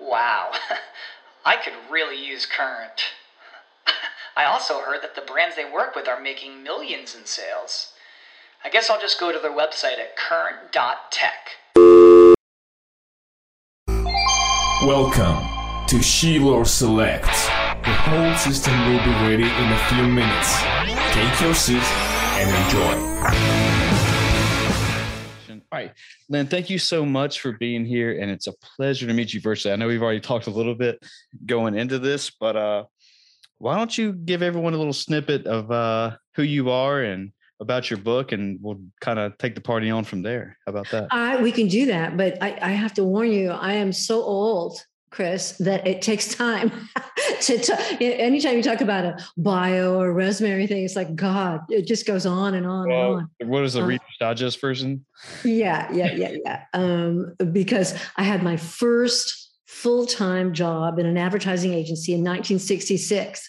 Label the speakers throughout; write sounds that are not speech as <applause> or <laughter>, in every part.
Speaker 1: Wow, <laughs> I could really use Current. <laughs> I also heard that the brands they work with are making millions in sales. I guess I'll just go to their website at current.tech.
Speaker 2: Welcome to Shiloh Select. The whole system will be ready in a few minutes. Take your seat and enjoy.
Speaker 3: All right, Lynn, thank you so much for being here. And it's a pleasure to meet you virtually. I know we've already talked a little bit going into this, but uh, why don't you give everyone a little snippet of uh, who you are and about your book, and we'll kind of take the party on from there. How about that?
Speaker 4: Uh, we can do that, but I, I have to warn you, I am so old Chris, that it takes time <laughs> to, to, anytime you talk about a bio or resume or anything, it's like, God, it just goes on and on well, and
Speaker 3: on. What is the uh, Reader's Digest version?
Speaker 4: Yeah, yeah, yeah, yeah. Um, because I had my first full-time job in an advertising agency in 1966.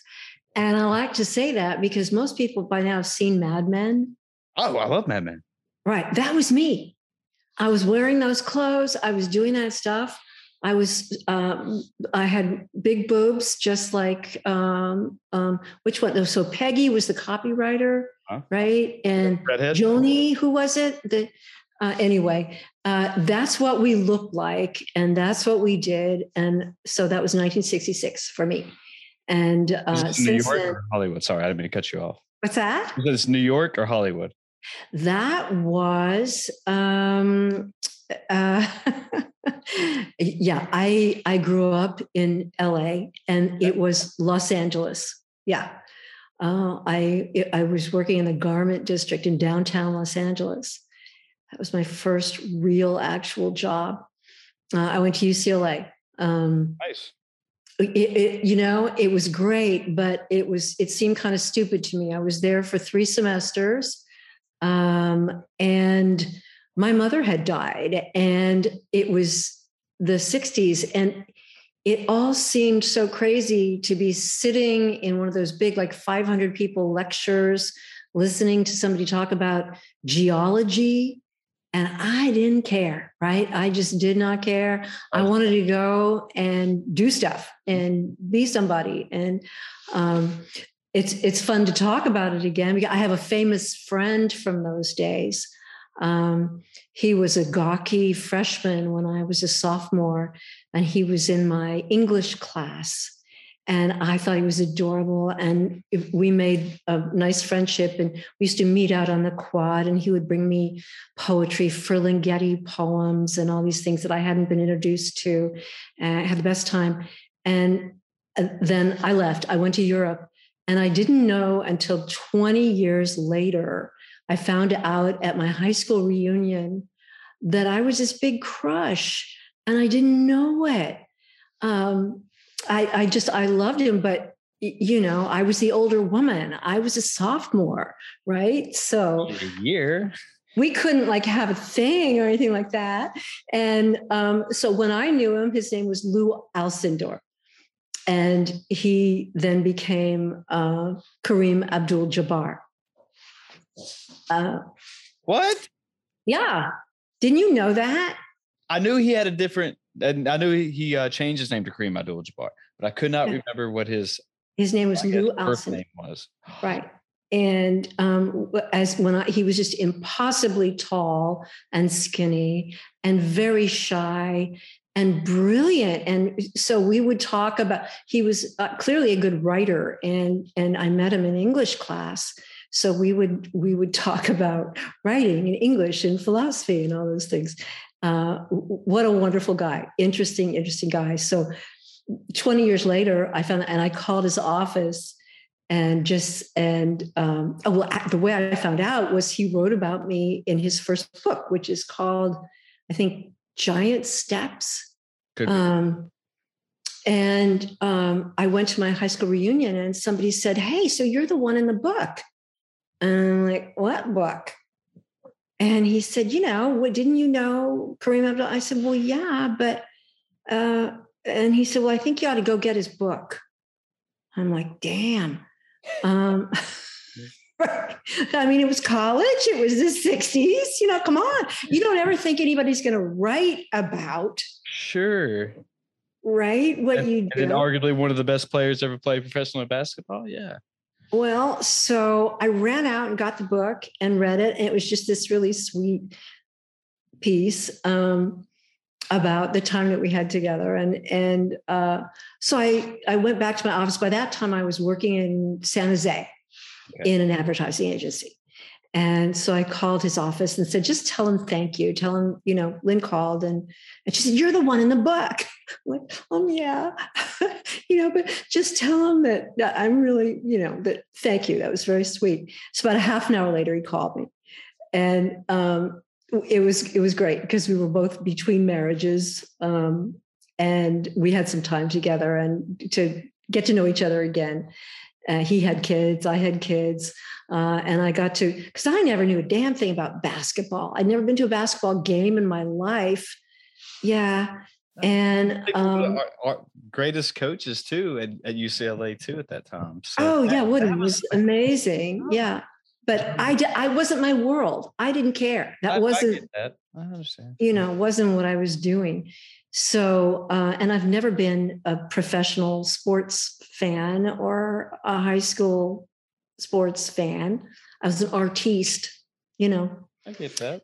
Speaker 4: And I like to say that because most people by now have seen Mad Men.
Speaker 3: Oh, I love Mad Men.
Speaker 4: Right. That was me. I was wearing those clothes. I was doing that stuff. I was um, I had big boobs, just like um, um, which one? So Peggy was the copywriter, huh? right? And
Speaker 3: Redhead.
Speaker 4: Joni, who was it? The uh, anyway, uh, that's what we looked like, and that's what we did, and so that was 1966 for me. And uh,
Speaker 3: New York then, or Hollywood? Sorry, I didn't mean to cut you off.
Speaker 4: What's that?
Speaker 3: Is this New York or Hollywood?
Speaker 4: That was um, uh, <laughs> yeah, I I grew up in LA and it was Los Angeles. Yeah. Uh, I I was working in the garment district in downtown Los Angeles. That was my first real actual job. Uh, I went to UCLA.
Speaker 3: Um, nice.
Speaker 4: It, it, you know, it was great, but it was it seemed kind of stupid to me. I was there for three semesters, um, and my mother had died and it was the 60s and it all seemed so crazy to be sitting in one of those big like 500 people lectures listening to somebody talk about geology and i didn't care right? I just did not care. I wanted to go and do stuff and be somebody and um, it's it's fun to talk about it again i have a famous friend from those days um, he was a gawky freshman when I was a sophomore, and he was in my English class. And I thought he was adorable. And we made a nice friendship. And we used to meet out on the quad, and he would bring me poetry, Ferlinghetti poems, and all these things that I hadn't been introduced to. And I had the best time. And uh, then I left. I went to Europe. And I didn't know until 20 years later I found out at my high school reunion that I was this big crush and I didn't know it. Um, I, I just, I loved him, but you know, I was the older woman. I was a sophomore, right? So
Speaker 3: a year.
Speaker 4: We couldn't like have a thing or anything like that. And um, so when I knew him, his name was Lew Alcindor. And he then became uh, Kareem Abdul Jabbar.
Speaker 3: Uh, what?
Speaker 4: Yeah. Didn't you know that?
Speaker 3: I knew he had a different, and I knew he, he uh, changed his name to Kareem Abdul-Jabbar, but I could not yeah. remember what his
Speaker 4: his name was Lew
Speaker 3: First name was
Speaker 4: right. And um, as when I, he was just impossibly tall and skinny and very shy and brilliant and so we would talk about he was uh, clearly a good writer and and i met him in english class so we would we would talk <laughs> about writing and English and philosophy and all those things. Uh, what a wonderful guy, interesting, interesting guy. So 20 years later, I found and I called his office and just and um, oh, well, the way I found out was he wrote about me in his first book, which is called I think Giant Steps.
Speaker 3: Um,
Speaker 4: and um, I went to my high school reunion, and somebody said, "Hey, so you're the one in the book?" And I'm like, "What book?" And he said, "You know, what didn't you know Kareem Abdul?" I said, "Well, yeah, but." Uh, and he said, "Well, I think you ought to go get his book." I'm like, "Damn." Um, <laughs> <laughs> I mean, it was college. It was the 60s. You know, come on. You don't ever think anybody's going to write about,
Speaker 3: Sure.
Speaker 4: right? What
Speaker 3: and,
Speaker 4: you
Speaker 3: and arguably one of the best players ever played professional basketball. Yeah.
Speaker 4: Well, so I ran out and got the book and read it. And it was just this really sweet piece um, about the time that we had together. And and uh, so I I went back to my office. By that time, I was working in San Jose In an advertising agency. And so I called his office and said, just tell him thank you. Tell him, you know, Lynn called and, and she said, You're the one in the book. <laughs> I'm like, um, yeah. <laughs> you know, but just tell him that, that I'm really, you know, that thank you. That was very sweet. So about a half an hour later, he called me. And um, it was it was great because we were both between marriages. Um, and we had some time together and to get to know each other again. Uh, he had kids, I had kids, uh, and I got to because I never knew a damn thing about basketball. I'd never been to a basketball game in my life. Yeah, and um,
Speaker 3: our, our greatest coaches too at, at UCLA too at that time. So
Speaker 4: oh
Speaker 3: that-
Speaker 4: yeah, Woody
Speaker 3: that
Speaker 4: was amazing. Yeah, but I di- I wasn't my world. I didn't care.
Speaker 3: I- I
Speaker 4: That wasn't
Speaker 3: get that. I understand.
Speaker 4: you know wasn't what I was doing. So, uh, and I've never been a professional sports fan or a high school sports fan. I was an artiste, you know.
Speaker 3: I get that.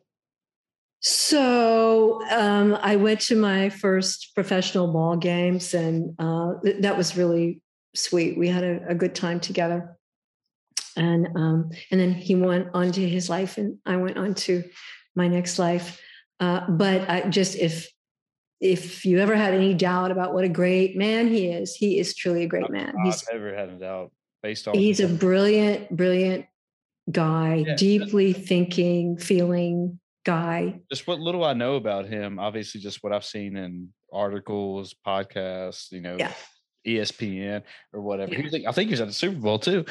Speaker 4: So um, I went to my first professional ball games, and uh, th- that was really sweet. We had a, a good time together, and um, and then he went on to his life, and I went on to my next life. Uh, but I just if if you ever had any doubt about what a great man he is, he is truly a great man. He's
Speaker 3: I've never had a doubt based on
Speaker 4: he's a brilliant, brilliant guy,
Speaker 3: Yeah.
Speaker 4: deeply thinking, feeling guy.
Speaker 3: just what little I know about him. Obviously, just what I've seen in articles, podcasts, you know,
Speaker 4: Yeah.
Speaker 3: ESPN or whatever.
Speaker 4: Yeah.
Speaker 3: He was like, I think he was at the Super Bowl too.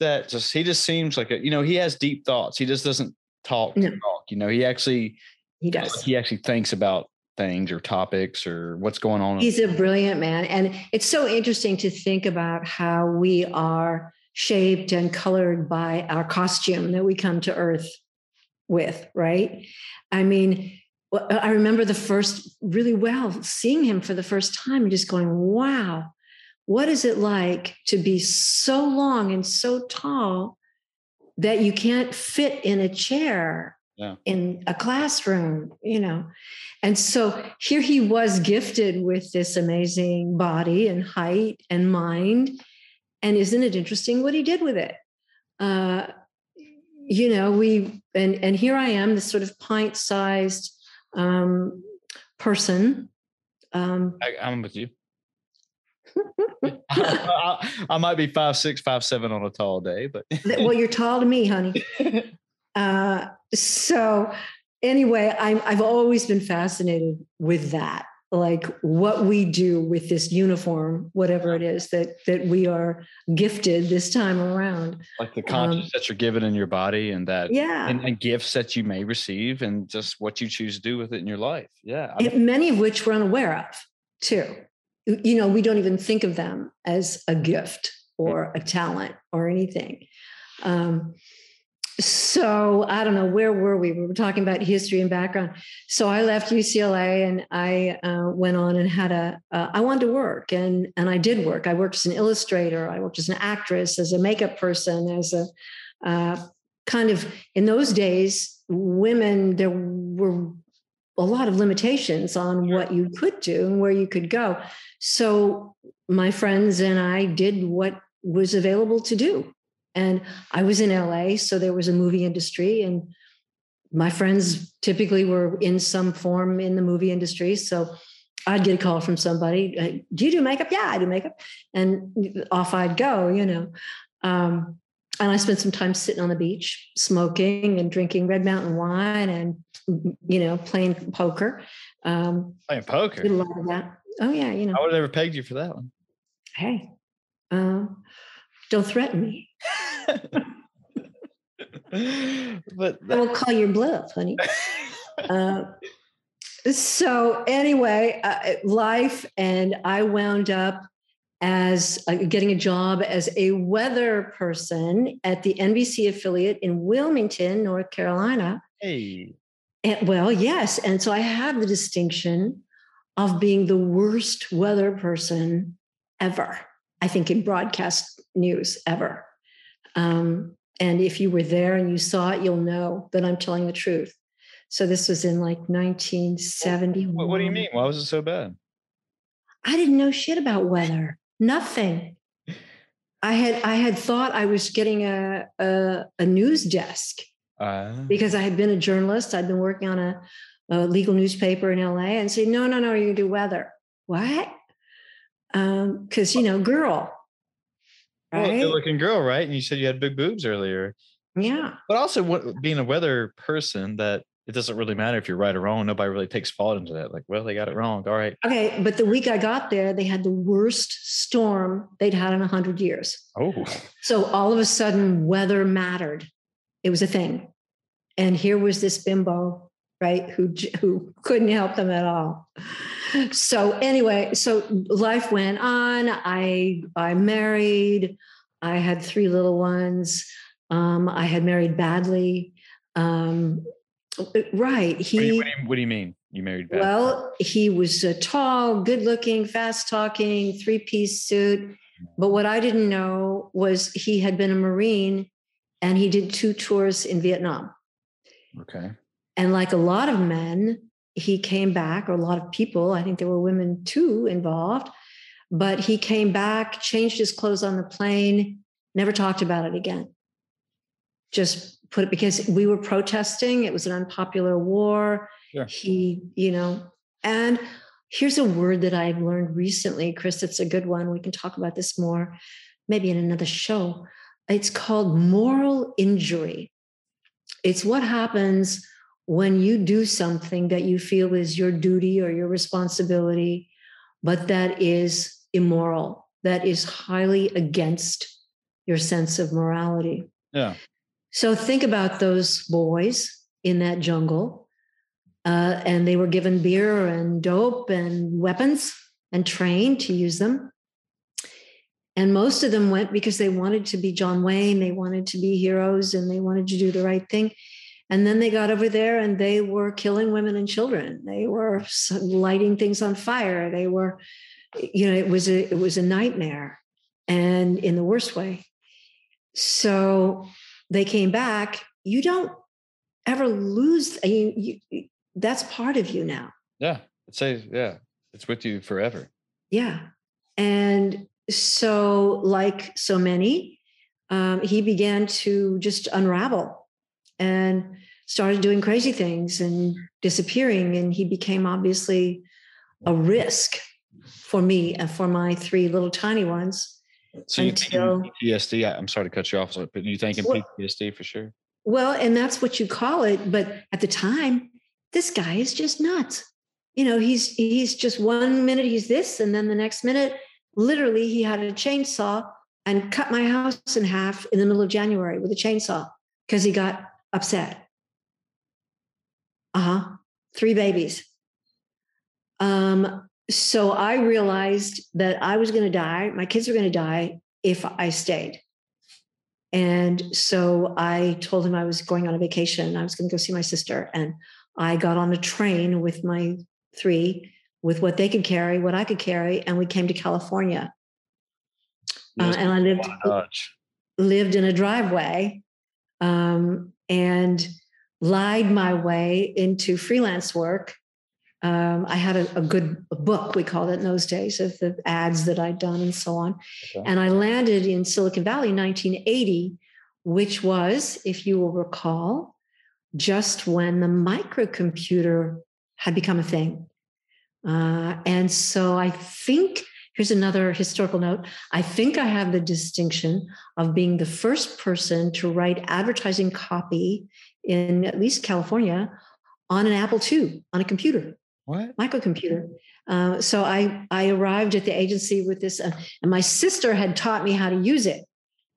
Speaker 3: That just he just seems like a you know he has deep thoughts. He just doesn't talk
Speaker 4: No.
Speaker 3: talk. You know, he actually
Speaker 4: He does.
Speaker 3: he actually thinks about things or topics or what's going on.
Speaker 4: He's a brilliant man. And it's so interesting to think about how we are shaped and colored by our costume that we come to earth with, right? I mean, uh, I remember the first really well seeing him for the first time and just going, wow, what is it like to be so long and so tall that you can't fit in a chair
Speaker 3: Yeah.
Speaker 4: in a classroom, you know? And so here he was gifted with this amazing body and height and mind. And isn't it interesting what he did with it? Uh, you know, we and and here I am, this sort of pint-sized um, person. Um,
Speaker 3: I, I'm with you. <laughs> <laughs> I, I might be five six, five seven on a tall day, but
Speaker 4: well, you're tall to me, honey. <laughs> Uh, so anyway, I'm, I've always been fascinated with that, like what we do with this uniform, whatever it is that that we are gifted this time around.
Speaker 3: like the conscience that you're given in your body and that
Speaker 4: Um, Yeah,
Speaker 3: and, and gifts that you may receive and just what you choose to do with it in your life. Yeah. I mean,
Speaker 4: and many of which we're unaware of too. You know, we don't even think of them as a gift or a talent or anything. Um, so I don't know where were we? We were talking about history and background. So I left UCLA and I uh, went on and had a. Uh, I wanted to work and and I did work. I worked as an illustrator. I worked as an actress, as a makeup person, as a uh, kind of in those days. Women there were a lot of limitations on what you could do and where you could go. So my friends and I did what was available to do. And I was in LA, so there was a movie industry, and my friends typically were in some form in the movie industry. So I'd get a call from somebody, "Uh, "Do you do makeup?" Yeah, I do makeup, and off I'd go. You know, um, and I spent some time sitting on the beach, smoking and drinking Red Mountain wine, and you know, playing poker. Um,
Speaker 3: playing
Speaker 4: did a lot of that. oh yeah, you know.
Speaker 3: I would have never pegged you for that one.
Speaker 4: Hey, uh, don't threaten me. <laughs>
Speaker 3: but
Speaker 4: I will call your bluff, honey. <laughs> uh, so anyway, uh, life, and I wound up as uh, getting a job as a weather person at the NBC affiliate in Wilmington, North Carolina.
Speaker 3: hey,
Speaker 4: And, well, yes, and so I have the distinction of being the worst weather person ever. I think in broadcast news ever. Um, and if you were there and you saw it, you'll know that I'm telling the truth. So this was in like 1971.
Speaker 3: what, what do you mean? Why was it so bad?
Speaker 4: I didn't know shit about weather. Nothing. I had I had thought I was getting a a, a news desk
Speaker 3: Uh,
Speaker 4: because I had been a journalist. I'd been working on a, a legal newspaper in LA and say, no, no, no, you do weather. What? Um, because you know, girl.
Speaker 3: well,
Speaker 4: Right?
Speaker 3: good looking girl, right? And you said you had big boobs earlier.
Speaker 4: yeah.
Speaker 3: But also, what, being a weather person, that it doesn't really matter if you're right or wrong. Nobody really takes fault into that. Like, well, they got it wrong. All right.
Speaker 4: Okay. But the week I got there, they had the worst storm they'd had in a hundred years.
Speaker 3: Oh,
Speaker 4: So all of a sudden, weather mattered. It was a thing. And here was this bimbo, right, who who couldn't help them at all. So anyway, so life went on. I I married. I had three little ones. Um, I had married badly. Um, right.
Speaker 3: what, do you,
Speaker 4: He
Speaker 3: what, do you, what do you mean? You married bad?
Speaker 4: well, he was uh, tall, good looking, fast talking, three piece suit. But what I didn't know was he had been a Marine and he did two tours in Vietnam.
Speaker 3: okay.
Speaker 4: And like a lot of men, he came back, or a lot of people, I think there were women too involved, but he came back, changed his clothes on the plane, never talked about it again. Just put it because we were protesting. It was an unpopular war.
Speaker 3: Sure.
Speaker 4: He, you know, and here's a word that I've learned recently, Chris. It's a good one. We can talk about this more, maybe in another show. It's called moral injury. It's what happens when you do something that you feel is your duty or your responsibility, but that is immoral, that is highly against your sense of morality.
Speaker 3: Yeah.
Speaker 4: So think about those boys in that jungle, uh, and they were given beer and dope and weapons and trained to use them. And most of them went because they wanted to be John Wayne, they wanted to be heroes, and they wanted to do the right thing. And then they got over there and they were killing women and children. They were lighting things on fire. They were, you know, it was a it was a nightmare, and in the worst way. So they came back. You don't ever lose. I mean, you, that's part of you now.
Speaker 3: Yeah. It says, yeah, it's with you forever.
Speaker 4: Yeah. And so, like so many, um, he began to just unravel and started doing crazy things and disappearing. And he became obviously a risk for me and for my three little tiny ones.
Speaker 3: So you
Speaker 4: Until-
Speaker 3: PTSD? I'm sorry to cut you off, but you thinking
Speaker 4: Well-
Speaker 3: PTSD for sure?
Speaker 4: Well, and that's what you call it. But at the time, this guy is just nuts. You know, he's he's just one minute he's this, and then the next minute, literally, he had a chainsaw and cut my house in half in the middle of January with a chainsaw because he got upset. Uh huh. Three babies. Um, so I realized that I was going to die. My kids were going to die if I stayed. And so I told him I was going on a vacation. I was going to go see my sister. And I got on a train with my three, with what they could carry, what I could carry. And we came to California. Uh, and I lived lived in a driveway um, and lied my way into freelance work. Um, I had a, a good book, we called it in those days, of the ads that I'd done and so on.
Speaker 3: Okay.
Speaker 4: And I landed in Silicon Valley in 1980, which was, if you will recall, just when the microcomputer had become a thing. Uh, and so I think here's another historical note. I think I have the distinction of being the first person to write advertising copy in at least California on an Apple II on a computer.
Speaker 3: What?
Speaker 4: microcomputer. Uh, so I I arrived at the agency with this, uh, and my sister had taught me how to use it.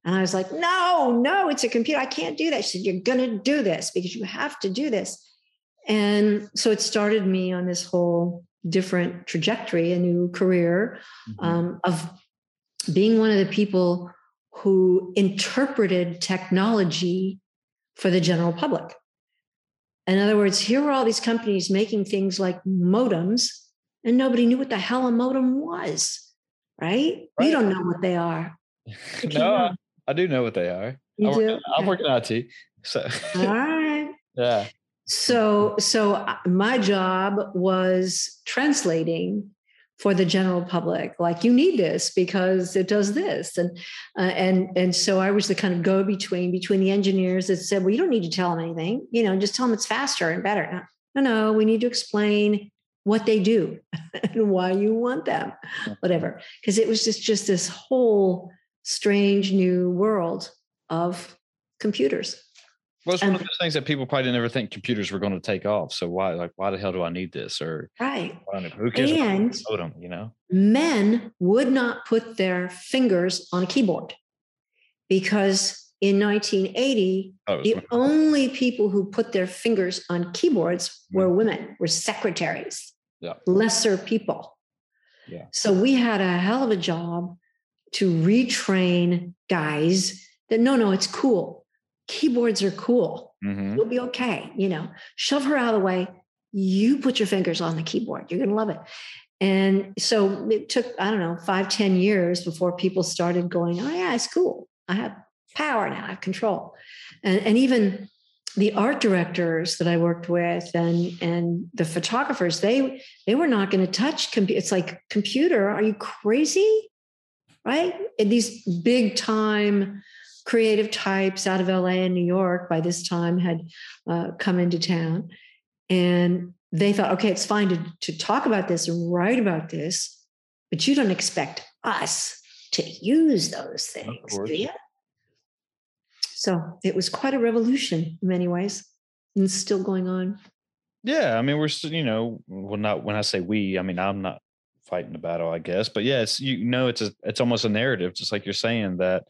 Speaker 4: And I was like, no, no, it's a computer. I can't do that. She said, you're going to do this because you have to do this. And so it started me on this whole different trajectory, a new career
Speaker 3: Mhm.
Speaker 4: um, of being one of the people who interpreted technology for the general public. In other words, here were all these companies making things like modems, and nobody knew what the hell a modem was, right?
Speaker 3: Right.
Speaker 4: You don't know what they are. <laughs>
Speaker 3: No, I. I do know what they are.
Speaker 4: You
Speaker 3: I work,
Speaker 4: do?
Speaker 3: I work in IT. So
Speaker 4: All right. <laughs>
Speaker 3: yeah.
Speaker 4: So, so uh, my job was translating for the general public. Like, you need this because it does this, and uh, and and so I was the kind of go between between the engineers that said, "Well, you don't need to tell them anything. You know, just tell them it's faster and better." No, no, we need to explain what they do <laughs> and why you want them, whatever. Because it was just just this whole strange new world of computers.
Speaker 3: Well, it's one of those things that people probably never think computers were going to take off. So why, like, why the hell do I need this? Or
Speaker 4: Right.
Speaker 3: I don't know, who cares?
Speaker 4: And
Speaker 3: modem, you know?
Speaker 4: men would not put their fingers on a keyboard because in 1980
Speaker 3: Oh,
Speaker 4: the only people who put their fingers on keyboards were women were secretaries
Speaker 3: Yeah.
Speaker 4: lesser people
Speaker 3: Yeah.
Speaker 4: so we had a hell of a job to retrain guys that no no it's cool keyboards are cool
Speaker 3: Mhm.
Speaker 4: you'll be okay. You know, shove her out of the way. You put your fingers on the keyboard. You're going to love it. And so it took, I don't know, five, ten years before people started going, oh, yeah, it's cool. I have power now, I have control. And, and even the art directors that I worked with and, and the photographers, they, they were not going to touch computer. It's like, computer, are you crazy? Right? And these big time creative types out of LA and New York by this time had uh, come into town. And they thought, okay, it's fine to, to talk about this and write about this, but you don't expect us to use those things, do you? So it was quite a revolution in many ways, and it's still going on.
Speaker 3: Yeah, I mean, we're still, you know, well, not when I say we, I mean I'm not fighting the battle, I guess, but yes, you know, it's a, it's almost a narrative, just like you're saying that,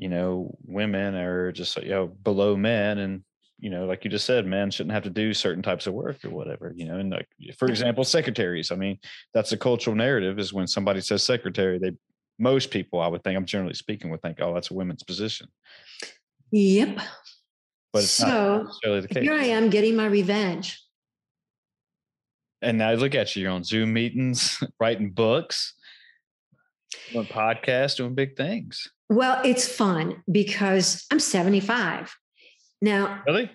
Speaker 3: you know, women are just you know below men, and you know, like you just said, men shouldn't have to do certain types of work or whatever, you know, and like for example, secretaries. I mean, that's a cultural narrative. Is when somebody says secretary, they most people, I would think, I'm generally speaking, would think, oh, that's a women's position,
Speaker 4: Yep.
Speaker 3: but it's
Speaker 4: so
Speaker 3: necessarily the case.
Speaker 4: here I am getting my revenge.
Speaker 3: And now look at you, you're on Zoom meetings, <laughs> writing books, doing podcasts, doing big things.
Speaker 4: Well, it's fun because I'm 75. Now,
Speaker 3: Really?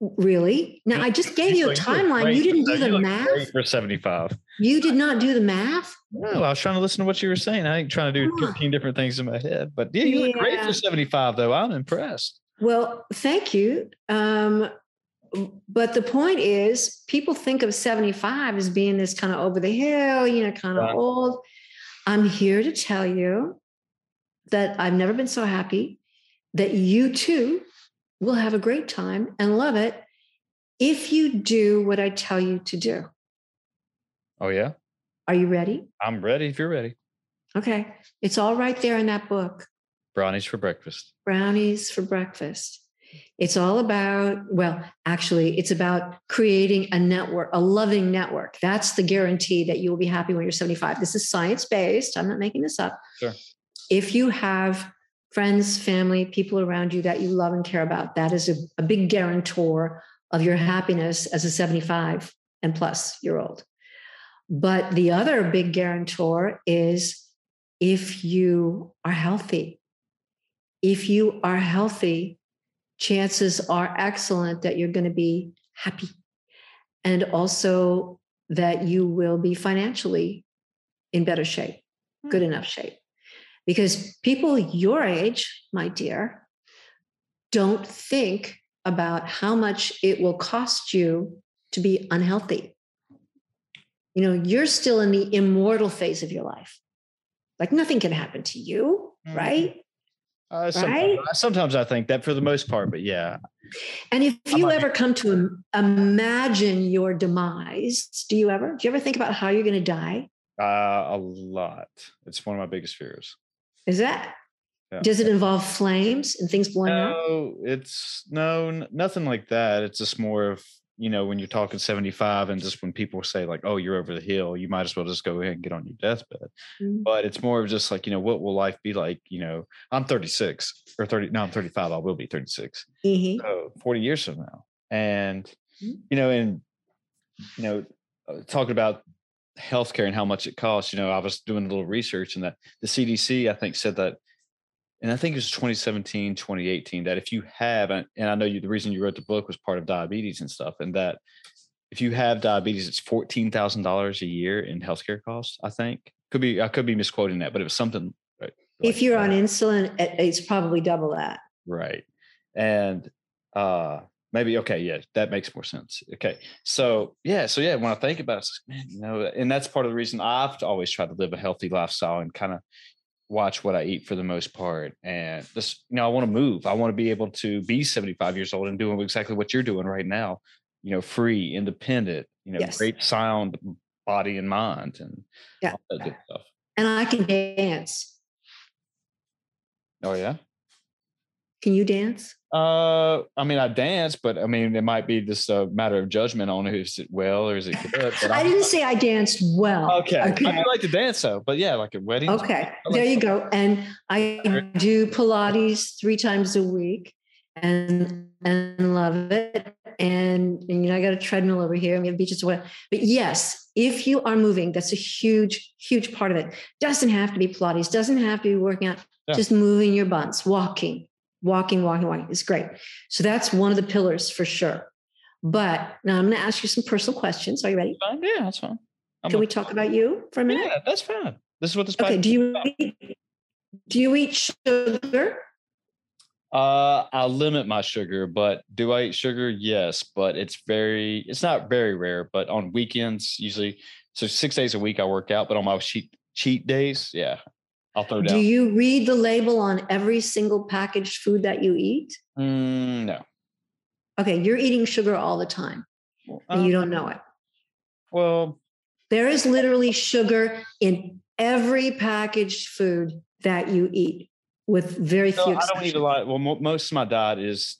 Speaker 4: really? Now, I just gave you a timeline. You didn't do the math.
Speaker 3: for 75.
Speaker 4: You did not do the math.
Speaker 3: No, I was trying to listen to what you were saying. I ain't trying to do
Speaker 4: Huh.
Speaker 3: 15 different things in my head. But yeah, you look great for 75, though. I'm impressed.
Speaker 4: Well, thank you. Um, but the point is, people think of 75 as being this kind of over the hill, you know, kind of old. I'm here to tell you that I've never been so happy that you too will have a great time and love it if you do what I tell you to do.
Speaker 3: Oh, yeah.
Speaker 4: Are you ready?
Speaker 3: I'm ready if you're ready.
Speaker 4: Okay. It's all right there in that book.
Speaker 3: Brownies for breakfast.
Speaker 4: brownies for breakfast. It's all about, well, actually, it's about creating a network, a loving network. That's the guarantee that you will be happy when you're 75. This is science based. I'm not making this up.
Speaker 3: Sure.
Speaker 4: If you have friends, family, people around you that you love and care about, that is a, a big guarantor of your happiness as a 75 and plus year old. But the other big guarantor is if you are healthy if you are healthy, chances are excellent that you're going to be happy and also that you will be financially in better shape, good enough shape. Because people your age, my dear, don't think about how much it will cost you to be unhealthy. You know, you're still in the immortal phase of your life. Like nothing can happen to you,
Speaker 3: Mhm.
Speaker 4: right?
Speaker 3: Uh, sometimes, sometimes I think that for the most part, but yeah.
Speaker 4: And if you ever come to im- imagine your demise, do you ever? Do you ever think about how you're going to die?
Speaker 3: Uh, a lot. It's one of my biggest fears.
Speaker 4: Is that?
Speaker 3: Yeah.
Speaker 4: Does it involve flames and things blowing up?
Speaker 3: No, it's no, nothing like that. It's just more of, you know, when you're talking 75 and just when people say like, oh, you're over the hill, you might as well just go ahead and get on your deathbed.
Speaker 4: Mm.
Speaker 3: But it's more of just like, you know, what will life be like? You know, I'm 36 or 30, no, I'm 35. I will be 36.
Speaker 4: Mhm.
Speaker 3: So 40 years from now. And,
Speaker 4: Mhm.
Speaker 3: you know, and, you know, uh, talking about healthcare and how much it costs, you know, I was doing a little research and that the CDC, I think, said that, and I think it was 2017, 2018, that if you have, and I know you, the reason you wrote the book was part of diabetes and stuff, and that if you have diabetes, it's $14,000 a year in healthcare costs, I think. Could be, I could be misquoting that, but it was something. like-
Speaker 4: If you're
Speaker 3: that.
Speaker 4: on insulin, it's probably double that.
Speaker 3: Right. And uh maybe okay, yeah, that makes more sense. Okay. So yeah, so yeah, when I think about it, it's like, man, you know, and that's part of the reason I've always tried to live a healthy lifestyle and kind of watch what I eat for the most part. And this, you know, I want to move. I want to be able to be 75 years old and doing exactly what you're doing right now, you know, free, independent, you know,
Speaker 4: Yes.
Speaker 3: great sound body and mind and
Speaker 4: Yeah.
Speaker 3: all that good stuff.
Speaker 4: And I can dance.
Speaker 3: Oh yeah.
Speaker 4: Can you dance?
Speaker 3: Uh, I mean, I dance, but I mean, it might be just a matter of judgment on who's it well or is it good. But
Speaker 4: I
Speaker 3: I'm-
Speaker 4: didn't say I danced well.
Speaker 3: Okay, I do like to dance though, but yeah, like a wedding.
Speaker 4: Okay,
Speaker 3: like
Speaker 4: there you go. And I do Pilates three times a week and and love it. And, and you know, I got a treadmill over here. and We have beaches. What? But yes, if you are moving, that's a huge, huge part of it. Doesn't have to be Pilates. Doesn't have to be working out.
Speaker 3: Yeah.
Speaker 4: Just moving your buns, walking, walking, walking, walking is great. So that's one of the pillars for sure. But now I'm going to ask you some personal questions. Are you ready?
Speaker 3: Fine, Yeah, that's fine. I'm
Speaker 4: Can we talk about you for a minute?
Speaker 3: Yeah, that's fine. This is what this.
Speaker 4: Okay. Do you eat, do you eat sugar?
Speaker 3: Uh, I limit my sugar, but do I eat sugar? Yes, but it's very, it's not very rare. But on weekends, usually, so six days a week I work out. But on my cheat cheat days, yeah, I'll throw
Speaker 4: Do
Speaker 3: down.
Speaker 4: you read the label on every single packaged food that you eat?
Speaker 3: Mm, no,
Speaker 4: Okay, you're eating sugar all the time and you
Speaker 3: Um,
Speaker 4: don't know it.
Speaker 3: Well,
Speaker 4: There is literally sugar in every packaged food that you eat, with very
Speaker 3: No,
Speaker 4: few
Speaker 3: I don't eat
Speaker 4: exceptions.
Speaker 3: a lot. Well, mo- most of my diet is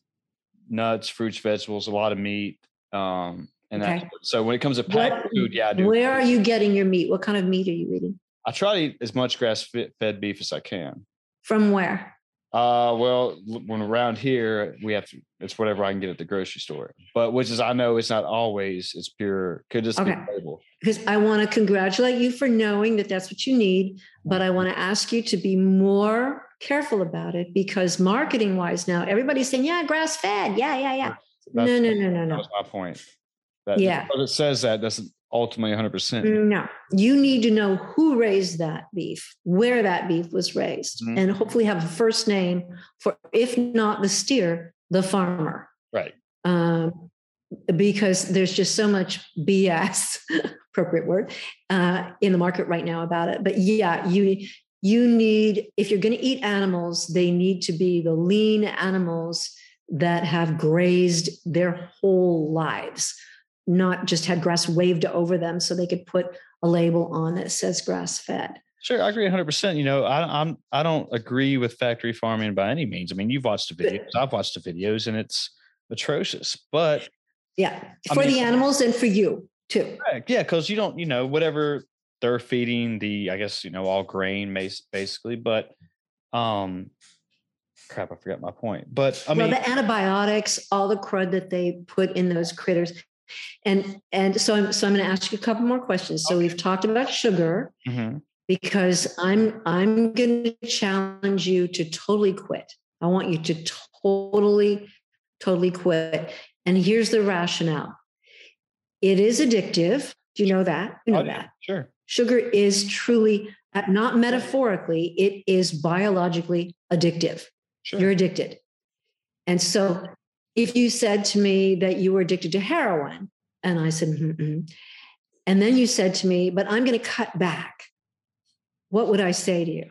Speaker 3: nuts, fruits, vegetables, a lot of meat. Um, and
Speaker 4: Okay.
Speaker 3: that, so when it comes to
Speaker 4: What-
Speaker 3: food, yeah, I do.
Speaker 4: Where are you getting your meat? What kind of meat are you eating?
Speaker 3: I try to eat as much grass fed beef as I can.
Speaker 4: From where?
Speaker 3: Uh, well, when around here we have to, it's whatever I can get at the grocery store. But which is I know it's not always. It's pure. Could just
Speaker 4: Okay.
Speaker 3: be label.
Speaker 4: Because I want to congratulate you for knowing that that's what you need, but I want to ask you to be more careful about it because marketing wise now everybody's saying, yeah, grass fed. Yeah, yeah, yeah. No,
Speaker 3: That's-
Speaker 4: no, no, no,
Speaker 3: That
Speaker 4: no.
Speaker 3: That's my point. That,
Speaker 4: Yeah.
Speaker 3: But it says that doesn't ultimately 100. percent
Speaker 4: No, you need to know who raised that beef, where that beef was raised,
Speaker 3: Mhm.
Speaker 4: and hopefully have a first name for, if not the steer, the farmer.
Speaker 3: Right.
Speaker 4: Um, because there's just so much BS, <laughs> appropriate word, uh, in the market right now about it. But yeah, you you need if you're going to eat animals, they need to be the lean animals that have grazed their whole lives, not just had grass waved over them so they could put a label on that says grass fed.
Speaker 3: Sure, I agree 100. percent You know, I, I'm I don't agree with factory farming by any means. I mean, you've watched the videos. I've watched the videos, and it's atrocious. But
Speaker 4: Yeah,
Speaker 3: I
Speaker 4: for
Speaker 3: mean-
Speaker 4: the animals and for you too.
Speaker 3: Correct. Yeah, because you don't, you know, whatever they're feeding the, I guess, you know, all grain basically. But um crap, I forgot my point. But I
Speaker 4: well,
Speaker 3: mean,
Speaker 4: the antibiotics, all the crud that they put in those critters. And and so I'm so I'm going to ask you a couple more questions. So we've talked about sugar
Speaker 3: mhm,
Speaker 4: because I'm I'm going to challenge you to totally quit. I want you to totally totally quit. And here's the rationale. It is addictive. Do you know that? You know
Speaker 3: oh,
Speaker 4: that.
Speaker 3: Sure.
Speaker 4: Sugar is truly uh, not metaphorically, it is biologically addictive.
Speaker 3: Sure.
Speaker 4: You're addicted. And so if you said to me that you were addicted to heroin, and I said, Mm-mm. and then you said to me, but I'm going to cut back, what would I say to you?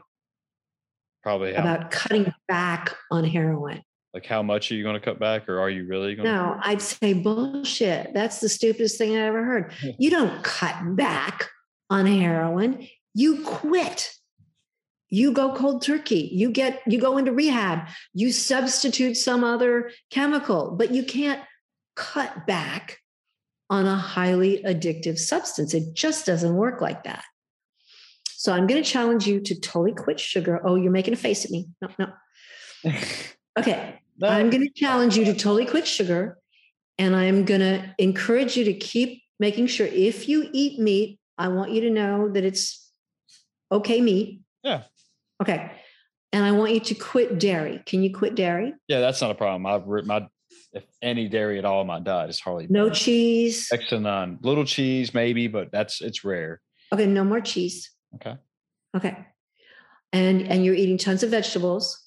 Speaker 3: Probably how,
Speaker 4: about cutting back on heroin.
Speaker 3: like how much are you going to cut back, or are you really going?
Speaker 4: No, I'd say bullshit. That's the stupidest thing I ever heard. <laughs> You don't cut back on heroin, you quit. You go cold turkey. You get you go into rehab. You substitute some other chemical, but you can't cut back on a highly addictive substance. It just doesn't work like that. So I'm going to challenge you to totally quit sugar. Oh, you're making a face at me. No, no. <laughs> Okay. I'm going to challenge you to totally quit sugar. And I'm going to encourage you to keep making sure if you eat meat, I want you to know that it's okay meat.
Speaker 3: Yeah.
Speaker 4: Okay. And I want you to quit dairy. Can you quit dairy?
Speaker 3: Yeah, that's not a problem. I've written my if any dairy at all in my diet is hardly
Speaker 4: No cheese.
Speaker 3: next to none. Little cheese maybe, but that's it's rare.
Speaker 4: Okay. No more cheese.
Speaker 3: Okay.
Speaker 4: Okay. And and you're eating tons of vegetables.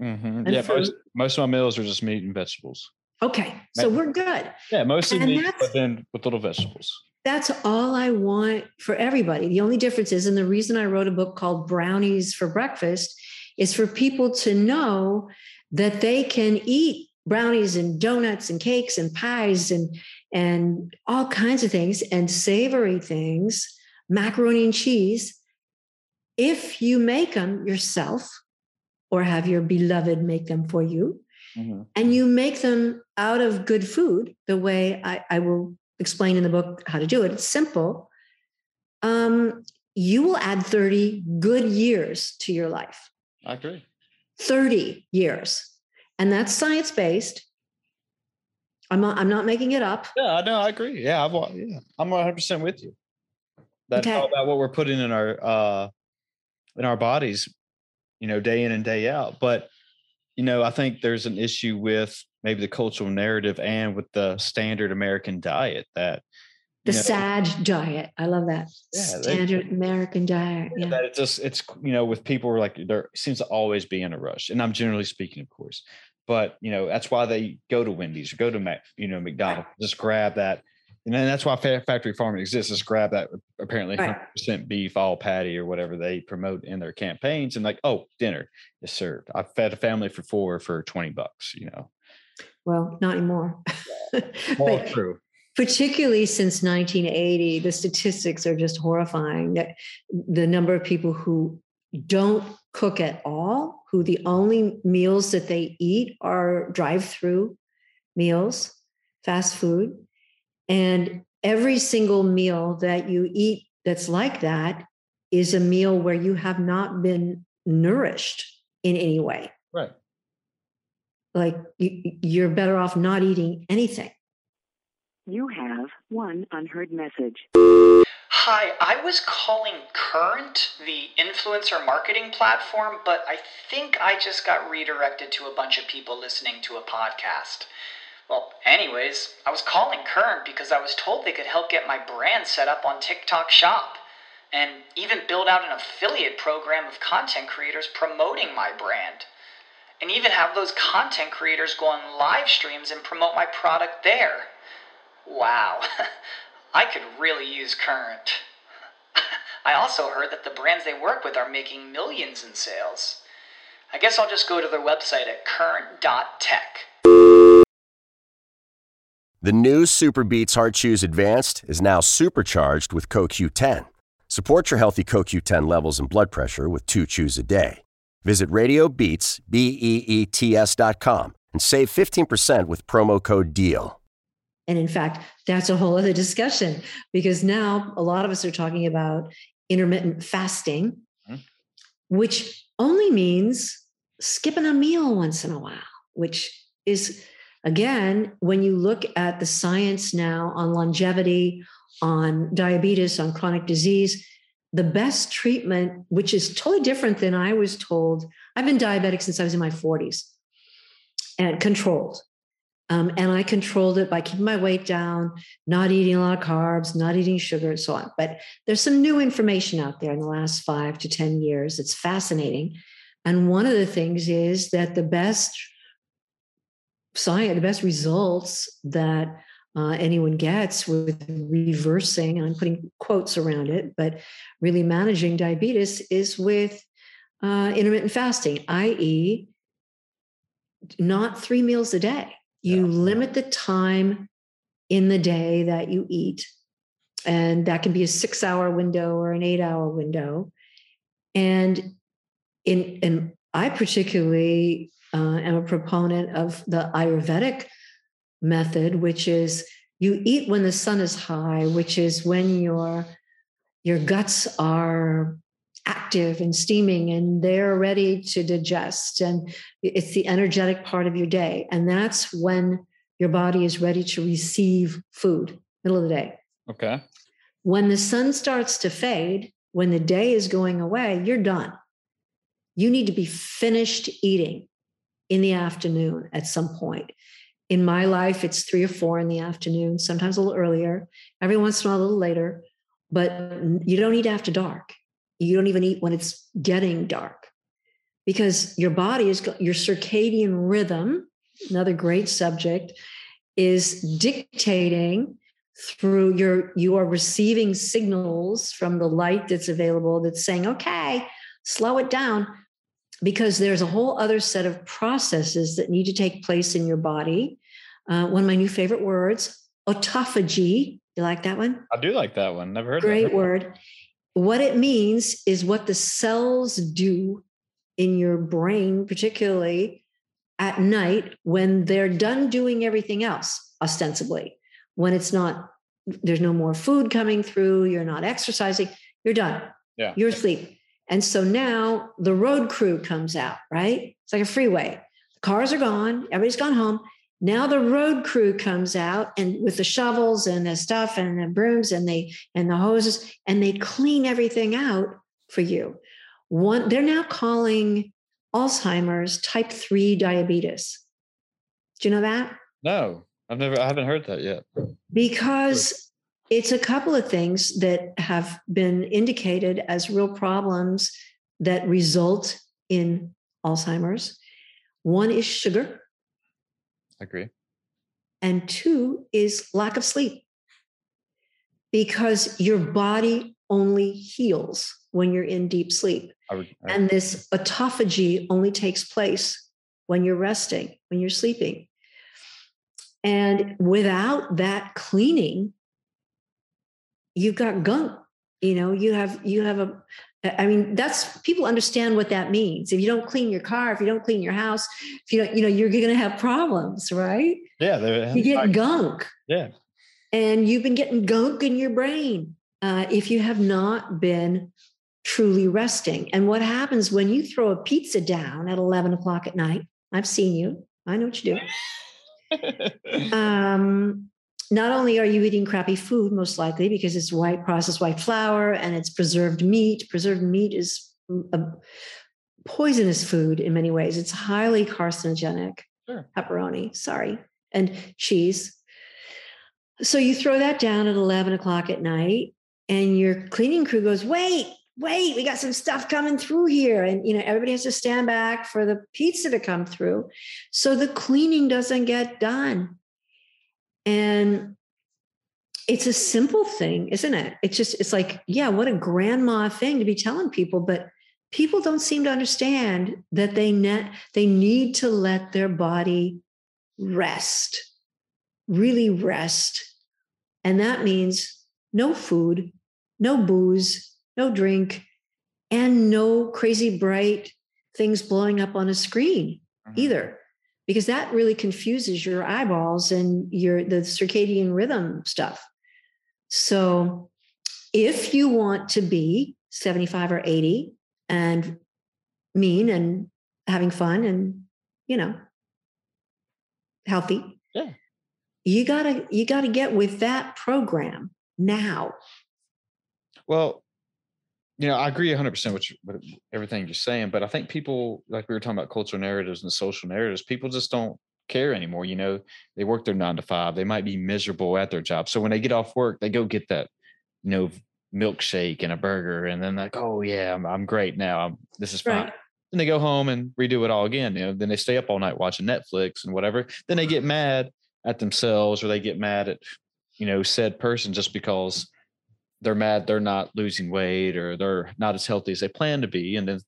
Speaker 4: Mm-hmm.
Speaker 3: Yeah, most, most of my meals are just meat and vegetables.
Speaker 4: Okay. So we're good.
Speaker 3: Yeah, mostly
Speaker 4: And
Speaker 3: meat, but then with little vegetables.
Speaker 4: That's all I want for everybody. The only difference is, and the reason I wrote a book called Brownies for Breakfast is for people to know that they can eat brownies and donuts and cakes and pies and and all kinds of things and savory things, macaroni and cheese, if you make them yourself or have your beloved make them for you
Speaker 3: Mhm.
Speaker 4: and you make them out of good food the way I, I will explain in the book how to do it it's simple um, you will add 30 good years to your life
Speaker 3: I agree.
Speaker 4: 30 years and that's science-based i'm not, I'm not making it up
Speaker 3: Yeah, I know. I agree. Yeah, I've, yeah, I'm 100 percent with you. That's
Speaker 4: Okay.
Speaker 3: all about what we're putting in our uh in our bodies, you know, day in and day out. But you know, I think there's an issue with maybe the cultural narrative and with the standard American diet that
Speaker 4: the
Speaker 3: you know,
Speaker 4: SAD diet. I love that.
Speaker 3: Yeah, they-
Speaker 4: Standard American diet. Yeah.
Speaker 3: that it just it's you know with people who are like there seems to always be in a rush and i'm generally speaking of course but you know that's why they go to wendy's or go to Mac, you know mcdonald's just grab that and then that's why factory farming exists is grab that apparently 100% beef all patty or whatever they promote in their campaigns and like oh dinner is served i fed a family for four for 20 bucks you know
Speaker 4: Well, not anymore. <laughs>
Speaker 3: all
Speaker 4: but
Speaker 3: true
Speaker 4: particularly since 1980, the statistics are just horrifying. That the number of people who don't cook at all, who the only meals that they eat are drive-through meals, fast food, and every single meal that you eat that's like that is a meal where you have not been nourished in any way.
Speaker 3: right
Speaker 4: Like you, you're better off not eating anything.
Speaker 5: You have one unheard message.
Speaker 1: Hi, I was calling Current, the influencer marketing platform, but I think I just got redirected to a bunch of people listening to a podcast. Well, anyways, I was calling Current because I was told they could help get my brand set up on TikTok Shop and even build out an affiliate program of content creators promoting my brand. And even have those content creators go on live streams and promote my product there. Wow, <laughs> I could really use Current. <laughs> I also heard that the brands they work with are making millions in sales. I guess I'll just go to their website at current.tech.
Speaker 6: The new SuperBeets Heart Chews Advanced is now supercharged with CoQ10. Support your healthy CoQ10 levels and blood pressure with two chews a day. Visit RadioBeets, B-E-E-T-S dot com and save 15% with promo code DEAL.
Speaker 4: And in fact, that's a whole other discussion because now a lot of us are talking about intermittent fasting,
Speaker 3: Mhm.
Speaker 4: which only means skipping a meal once in a while, which is, again, when you look at the science now on longevity, on diabetes, on chronic disease, the best treatment, which is totally different than I was told. I've been diabetic since I was in my 40s and controlled. Um, and I controlled it by keeping my weight down, not eating a lot of carbs, not eating sugar, and so on. But there's some new information out there in the last five to 10 years. It's fascinating. And one of the things is that the best science, the best results that uh, anyone gets with reversing, and I'm putting quotes around it, but really managing diabetes is with uh, intermittent fasting, i.e., not three meals a day. You
Speaker 3: Yeah.
Speaker 4: limit the time in the day that you eat, and that can be a six-hour window or an eight-hour window. And in and I particularly uh, am a proponent of the Ayurvedic method, which is you eat when the sun is high, which is when your your guts are active and steaming and they're ready to digest. And it's the energetic part of your day. And that's when your body is ready to receive food middle of the day.
Speaker 3: Okay.
Speaker 4: when the sun starts to fade when the day is going away you're done. You need to be finished eating in the afternoon at some point in my life it's three or four in the afternoon sometimes a little earlier every once in a while a little later but you don't eat after dark. You don't even eat when it's getting dark because your body is your circadian rhythm another great subject is dictating through your you are receiving signals from the light that's available that's saying okay slow it down because there's a whole other set of processes that need to take place in your body uh, one of my new favorite words autophagy you like that one
Speaker 3: I do like that one. Never heard of that.
Speaker 4: great word. What it means is what the cells do in your brain, particularly at night when they're done doing everything else, ostensibly. When it's not, there's no more food coming through, you're not exercising, you're done.
Speaker 3: Yeah.
Speaker 4: You're asleep. And so now the road crew comes out, right? It's like a freeway. The cars are gone, everybody's gone home. Now the road crew comes out and with the shovels and the stuff and the brooms and they and the hoses and they clean everything out for you. One they're now calling Alzheimer's type 3 diabetes. Do you know that?
Speaker 3: No, I've never. I haven't heard that yet.
Speaker 4: Because it's a couple of things that have been indicated as real problems that result in Alzheimer's. One is sugar,
Speaker 3: I agree.
Speaker 4: and two is lack of sleep. Because your body only heals when you're in deep sleep.
Speaker 3: I would, I-
Speaker 4: And this autophagy only takes place when you're resting, when you're sleeping. And without that cleaning, you've got gunk. You know, you have you have a I mean, that's people understand what that means. If you don't clean your car, if you don't clean your house, if you don't, you know, you're gonna have problems, right?
Speaker 3: yeah,
Speaker 4: You get gunk
Speaker 3: yeah.
Speaker 4: and you've been getting gunk in your brain uh, if you have not been truly resting. And what happens when you throw a pizza down at 11 o'clock at night? I've seen you, I know what you do. <laughs> Um, not only are you eating crappy food, most likely because it's white processed white flour and it's preserved meat. Preserved meat is a poisonous food in many ways. It's highly carcinogenic.
Speaker 3: Sure.
Speaker 4: Pepperoni, sorry, and cheese. So you throw that down at 11 o'clock at night, and your cleaning crew goes, wait, wait, we got some stuff coming through here. And, you know, everybody has to stand back for the pizza to come through. So the cleaning doesn't get done. And it's a simple thing, isn't it? It's just, it's like, yeah, what a grandma thing to be telling people, but people don't seem to understand that they net they need to let their body rest, really rest. And that means no food, no booze, no drink, and no crazy bright things blowing up on a screen
Speaker 3: Mhm.
Speaker 4: either because that really confuses your eyeballs and your the circadian rhythm stuff so if you want to be 75 or 80 and mean and having fun and you know healthy
Speaker 3: Yeah.
Speaker 4: you gotta you gotta get with that program now
Speaker 3: Well, you know, I agree 100% with, you- with everything you're saying, but I think people, like we were talking about cultural narratives and social narratives, people just don't care anymore. You know, they work their nine to five, they might be miserable at their job. So when they get off work, they go get that, you know, milkshake and a burger, and then like, oh yeah, I'm, I'm great now. I'm, this is fine.
Speaker 4: right
Speaker 3: Then they go home and redo it all again. You know, then they stay up all night watching Netflix and whatever. Then they get mad at themselves or they get mad at, you know, said person just because they're mad they're not losing weight or they're not as healthy as they plan to be. And then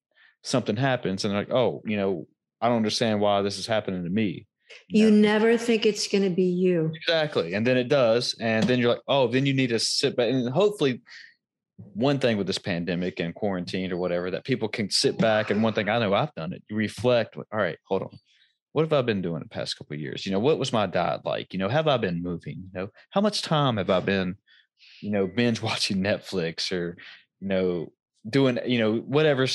Speaker 3: something happens and they're like, oh, you know, I don't understand why this is happening to me.
Speaker 4: You never think it's going to be you.
Speaker 3: Exactly. And then it does. And then you're like, oh, then you need to sit back. And hopefully, one thing with this pandemic and quarantine or whatever, that people can sit back. And one thing I know I've done it, you reflect, all right, hold on. What have I been doing the past couple of years? You know, what was my diet like? You know, have I been moving? You know, how much time have I been, you know, binge <laughs> watching Netflix or, you know, doing, you know, whatever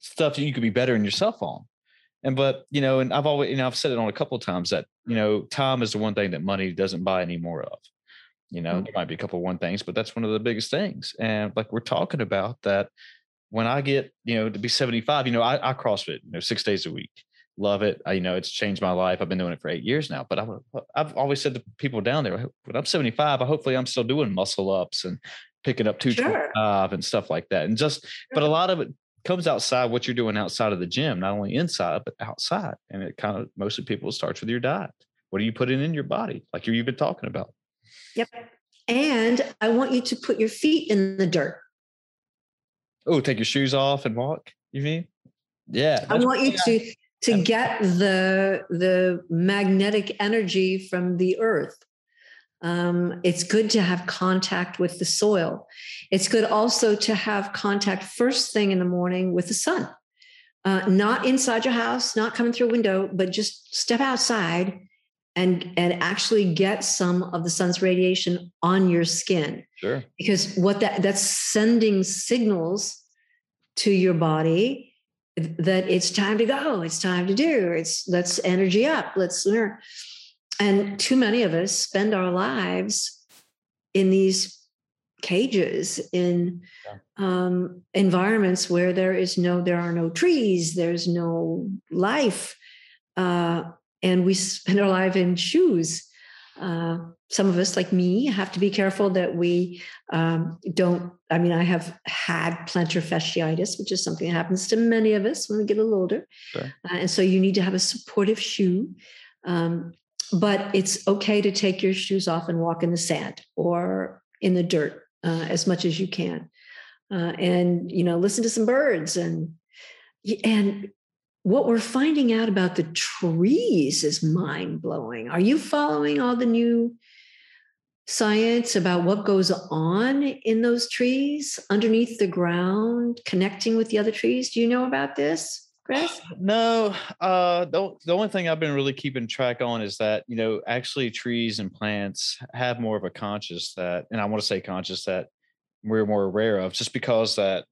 Speaker 3: stuff you could be better in yourself on and but you know and i've always you know i've said it on a couple of times that you know time is the one thing that money doesn't buy any more of. You know mm-hmm. there might be a couple of one things but that's one of the biggest things. And like we're talking about that when i get you know to be 75 you know i, I crossfit you know six days a week love it I, you know it's changed my life i've been doing it for eight years now but I, i've always said to people down there when i'm 75 I hopefully i'm still doing muscle ups and picking up 225 sure. and stuff like that and just but a lot of it comes outside what you're doing outside of the gym, not only inside, but outside. And it kind of mostly people starts with your diet. What are you putting in your body? Like you've been talking about.
Speaker 4: Yep. And I want you to put your feet in the dirt.
Speaker 3: Oh, take your shoes off and walk, you mean? Yeah.
Speaker 4: I want you to to get the the magnetic energy from the earth um, it's good to have contact with the soil. It's good also to have contact first thing in the morning with the sun. Uh, not inside your house, not coming through a window, but just step outside and and actually get some of the sun's radiation on your skin.
Speaker 3: Sure.
Speaker 4: Because what that that's sending signals to your body that it's time to go, it's time to do, it's let's energy up, let's learn. And too many of us spend our lives in these cages in um, environments where there is no there are no trees there's no life uh, and we spend our life in shoes uh, some of us like me have to be careful that we um, don't i mean i have had plantar fasciitis which is something that happens to many of us when we get a little older sure. uh, and so you need to have a supportive shoe um, but it's okay to take your shoes off and walk in the sand or in the dirt uh, as much as you can uh, and you know listen to some birds and and what we're finding out about the trees is mind blowing are you following all the new science about what goes on in those trees underneath the ground connecting with the other trees do you know about this Chris? <sighs>
Speaker 3: No, uh, the, the only thing I've been really keeping track on is that, you know, actually trees and plants have more of a conscious that, and I want to say conscious that we're more aware of just because that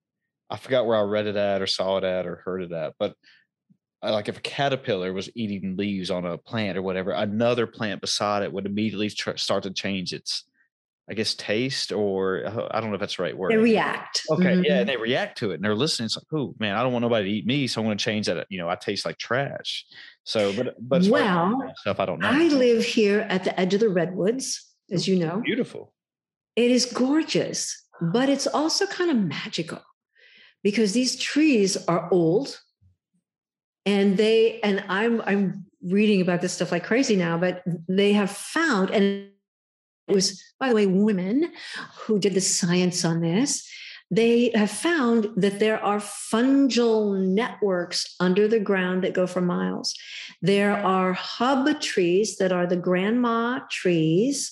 Speaker 3: I forgot where I read it at or saw it at or heard it at, but like if a caterpillar was eating leaves on a plant or whatever, another plant beside it would immediately tr- start to change its I guess taste or uh, I don't know if that's the right word.
Speaker 4: They react.
Speaker 3: Okay, mm-hmm. yeah, and they react to it and they're listening. It's like, oh man, I don't want nobody to eat me, so I'm going to change that. You know, I taste like trash. So, but but
Speaker 4: well,
Speaker 3: stuff I don't know.
Speaker 4: I live here at the edge of the redwoods, as you know.
Speaker 3: Beautiful.
Speaker 4: It is gorgeous, but it's also kind of magical because these trees are old, and they and I'm I'm reading about this stuff like crazy now, but they have found and it was, by the way, women who did the science on this. They have found that there are fungal networks under the ground that go for miles. There are hub trees that are the grandma trees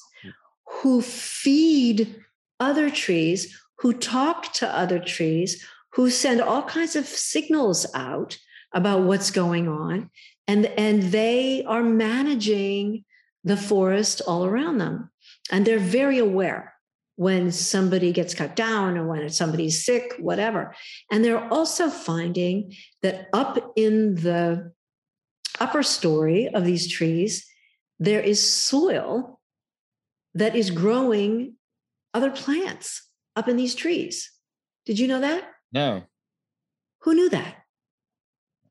Speaker 4: who feed other trees, who talk to other trees, who send all kinds of signals out about what's going on. And, and they are managing the forest all around them. And they're very aware when somebody gets cut down or when somebody's sick, whatever. And they're also finding that up in the upper story of these trees, there is soil that is growing other plants up in these trees. Did you know that?
Speaker 3: No.
Speaker 4: Who knew that?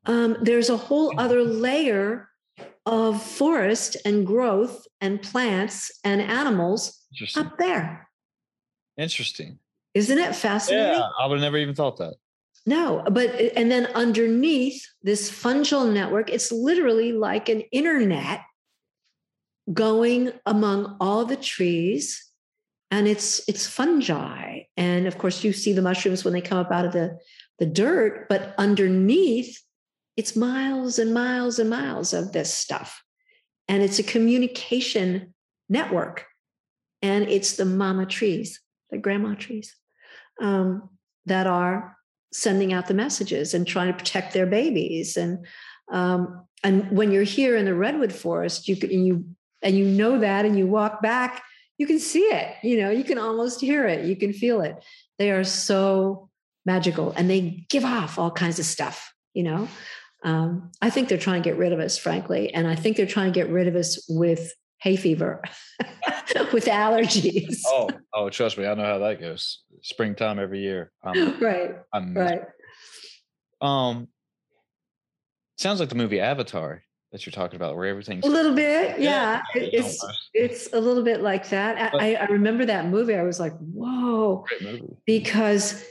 Speaker 4: Um, there's a whole other layer of forest and growth and plants and animals up there.
Speaker 3: Interesting.
Speaker 4: Isn't it fascinating?
Speaker 3: Yeah, I would have never even thought that.
Speaker 4: No, but and then underneath this fungal network, it's literally like an internet going among all the trees and it's it's fungi and of course you see the mushrooms when they come up out of the the dirt, but underneath, it's miles and miles and miles of this stuff. And it's a communication network. And it's the mama trees, the grandma trees um, that are sending out the messages and trying to protect their babies. And um, and when you're here in the redwood forest, you can and you and you know that, and you walk back, you can see it. You know, you can almost hear it. You can feel it. They are so magical, and they give off all kinds of stuff. You know, um, I think they're trying to get rid of us, frankly, and I think they're trying to get rid of us with hay fever, <laughs> with allergies.
Speaker 3: Oh, oh, trust me, I know how that goes. Springtime every year.
Speaker 4: I'm, <laughs> right. I'm right.
Speaker 3: Um, sounds like the movie Avatar that you're talking about, where everything's
Speaker 4: a little bit, <laughs> yeah. yeah. It's it's a little bit like that. I, I remember that movie. I was like, whoa, because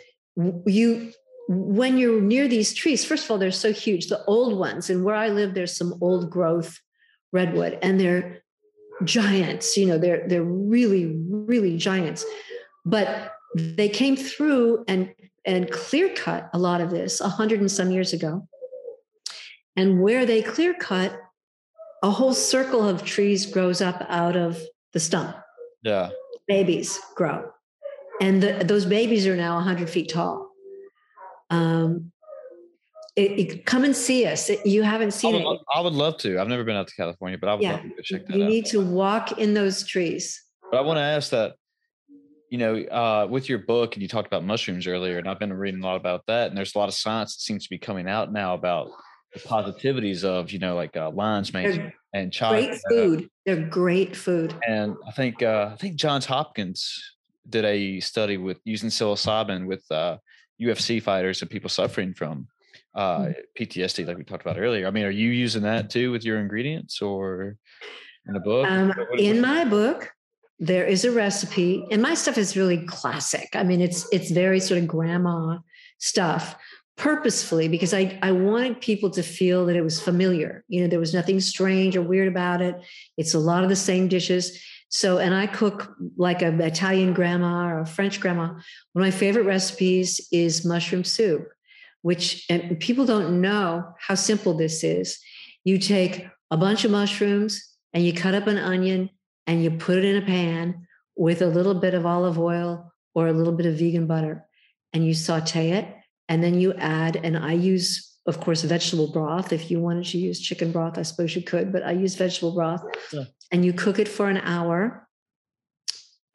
Speaker 4: you when you're near these trees, first of all, they're so huge, the old ones. And where I live, there's some old growth redwood, and they're giants. You know, they're they're really, really giants. But they came through and and clear cut a lot of this a hundred and some years ago. And where they clear cut, a whole circle of trees grows up out of the stump.
Speaker 3: Yeah.
Speaker 4: Babies grow. And the, those babies are now 100 feet tall. Um, it, it, come and see us. You haven't seen
Speaker 3: I would,
Speaker 4: it.
Speaker 3: I would love to. I've never been out to California, but I would yeah. love to check that
Speaker 4: you
Speaker 3: out.
Speaker 4: You need to walk in those trees.
Speaker 3: But I want to ask that, you know, uh, with your book, and you talked about mushrooms earlier, and I've been reading a lot about that. And there's a lot of science that seems to be coming out now about the positivities of, you know, like uh, lion's mane and
Speaker 4: chocolate. Great food. They're great food.
Speaker 3: And I think uh, I think Johns Hopkins did a study with using psilocybin with uh, UFC fighters and people suffering from uh, mm. PTSD, like we talked about earlier. I mean, are you using that too with your ingredients or in the book?
Speaker 4: Um, in my book, there is a recipe, and my stuff is really classic. I mean, it's it's very sort of grandma stuff purposefully because I, I wanted people to feel that it was familiar. You know, there was nothing strange or weird about it. It's a lot of the same dishes. So, and I cook like an Italian grandma or a French grandma. One of my favorite recipes is mushroom soup, which and people don't know how simple this is. You take a bunch of mushrooms and you cut up an onion and you put it in a pan with a little bit of olive oil or a little bit of vegan butter and you saute it. And then you add, and I use of course, vegetable broth. If you wanted to use chicken broth, I suppose you could, but I use vegetable broth. Yeah. And you cook it for an hour,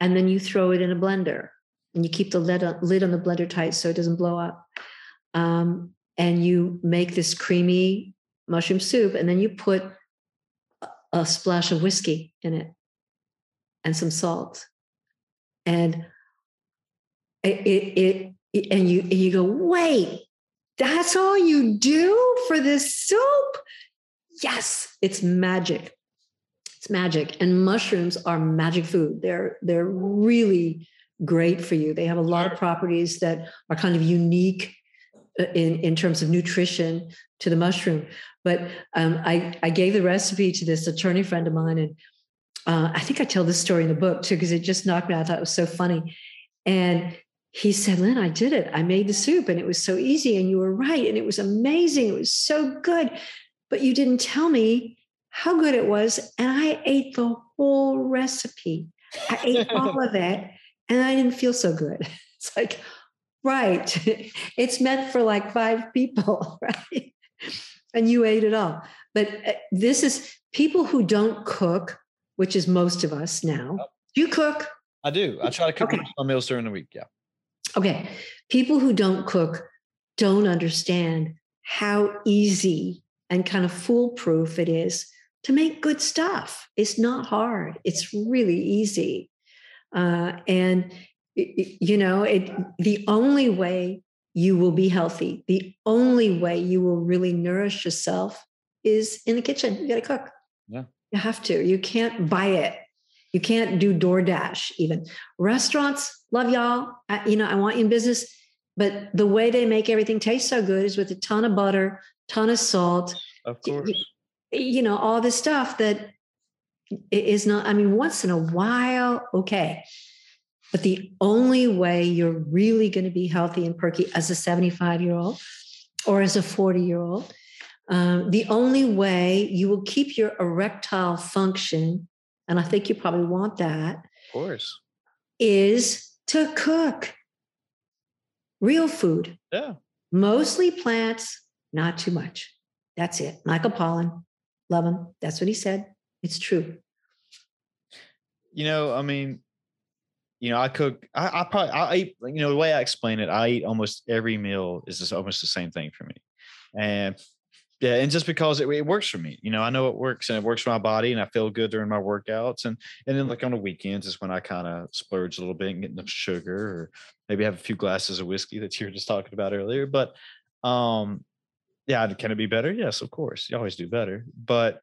Speaker 4: and then you throw it in a blender, and you keep the lid on, lid on the blender tight so it doesn't blow up. Um, and you make this creamy mushroom soup, and then you put a splash of whiskey in it and some salt, and it, it, it and you and you go wait that's all you do for this soup? Yes, it's magic. It's magic. And mushrooms are magic food. They're they're really great for you. They have a lot of properties that are kind of unique uh, in, in terms of nutrition to the mushroom. But um, I, I gave the recipe to this attorney friend of mine, and uh, I think I tell this story in the book too, because it just knocked me out. I thought it was so funny. And he said, Lynne, I did it. I made the soup and it was so easy. And you were right. And it was amazing. It was so good. But you didn't tell me how good it was. And I ate the whole recipe. I ate <laughs> all of it and I didn't feel so good. <laughs> It's like, right. <laughs> It's meant for like five people, right? And you ate it all. But uh, this is people who don't cook, which is most of us now. Do you cook?
Speaker 3: I do. I try to cook okay. my meals during the week. Yeah.
Speaker 4: Okay. People who don't cook don't understand how easy and kind of foolproof it is to make good stuff. It's not hard, it's really easy. Uh, and, you know, it, the only way you will be healthy, the only way you will really nourish yourself is in the kitchen. You got to cook.
Speaker 3: Yeah.
Speaker 4: You have to. You can't buy it. You can't do DoorDash even. Restaurants, love y'all. I, you know, I want you in business, but the way they make everything taste so good is with a ton of butter, ton of salt.
Speaker 3: Of course.
Speaker 4: You, you know, all this stuff that is not, I mean, once in a while, okay. But the only way you're really going to be healthy and perky as a 75 year old or as a 40 year old, um, the only way you will keep your erectile function, and I think you probably want that,
Speaker 3: Of course.
Speaker 4: is to cook real food,
Speaker 3: Yeah.
Speaker 4: mostly plants, not too much. That's it. Michael Pollan, love him. That's what he said. It's true.
Speaker 3: You know, I mean, you know, I cook. I, I probably I eat. You know, the way I explain it, I eat almost every meal is just almost the same thing for me, and yeah, and just because it, it works for me, you know, I know it works and it works for my body, and I feel good during my workouts, and and then like on the weekends is when I kind of splurge a little bit and get enough sugar, or maybe have a few glasses of whiskey that you were just talking about earlier. But um, yeah, can it be better? Yes, of course. You always do better, but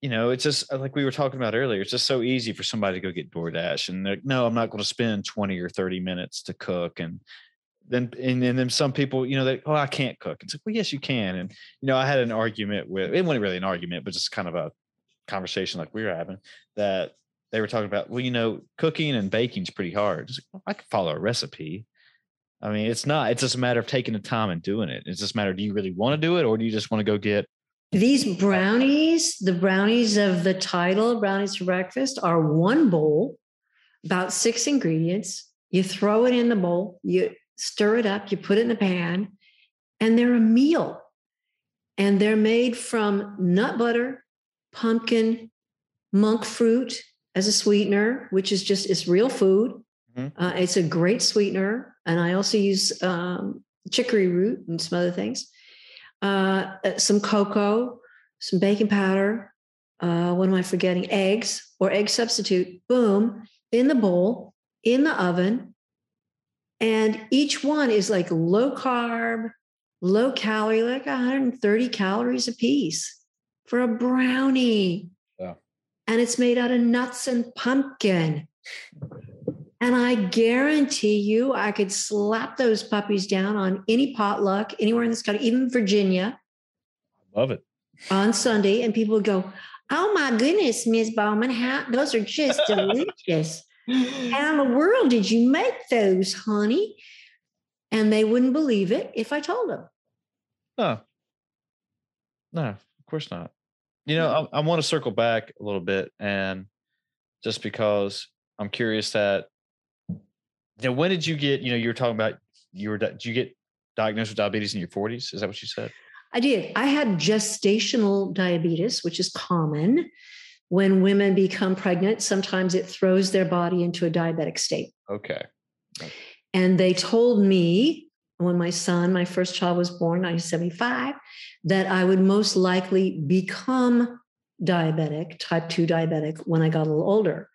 Speaker 3: you know, it's just uh, like we were talking about earlier. It's just so easy for somebody to go get DoorDash and like, no, I'm not going to spend 20 or 30 minutes to cook. And then, and, and then some people, you know, they, oh, I can't cook. It's like, well, yes, you can. And, you know, I had an argument with, it wasn't really an argument, but just kind of a conversation like we were having that they were talking about, well, you know, cooking and baking is pretty hard. Like, well, I can follow a recipe. I mean, it's not, it's just a matter of taking the time and doing it. It's just a matter, do you really want to do it? Or do you just want to go get
Speaker 4: These brownies, the brownies of the title, brownies for breakfast, are one bowl, about six ingredients. You throw it in the bowl, you stir it up, you put it in a pan, and they're a meal. And they're made from nut butter, pumpkin, monk fruit as a sweetener, which is just it's real food.
Speaker 3: Mhm.
Speaker 4: Uh, it's a great sweetener, and I also use um, chicory root and some other things uh, some cocoa, some baking powder. Uh, what am I forgetting? Eggs or egg substitute. Boom, in the bowl, in the oven. And each one is like low carb, low calorie, like 130 calories a piece for a brownie.
Speaker 3: Yeah.
Speaker 4: And it's made out of nuts and pumpkin. And I guarantee you, I could slap those puppies down on any potluck anywhere in this country, even Virginia
Speaker 3: love it?
Speaker 4: on Sunday, and people would go, "Oh my goodness, Miss Bowman, how those are just <laughs> delicious! How in the world did you make those, honey?" And they wouldn't believe it if I told them.
Speaker 3: No, no, of course not. You know, hmm. I, I want to circle back a little bit, and just because I'm curious that, you know, when did you get? You know, you were talking about you were. Did you get diagnosed with diabetes in your 40s? Is that what you said?
Speaker 4: I did. I had gestational diabetes, which is common when women become pregnant. Sometimes it throws their body into a diabetic state.
Speaker 3: Okay.
Speaker 4: And they told me when my son, my first child was born, 1975, that I would most likely become diabetic, type 2 diabetic, when I got a little older.